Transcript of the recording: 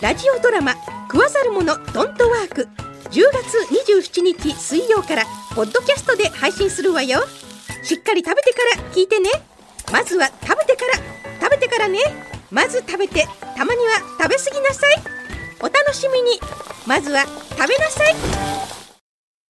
ラジオドラマ「食わざる者ドントワーク」10月27日水曜からポッドキャストで配信するわよ。しっかり食べてから聞いてね。まずは食べてから食べてからね。まず食べてたまには食べ過ぎなさい。お楽しみに。まずは食べなさい。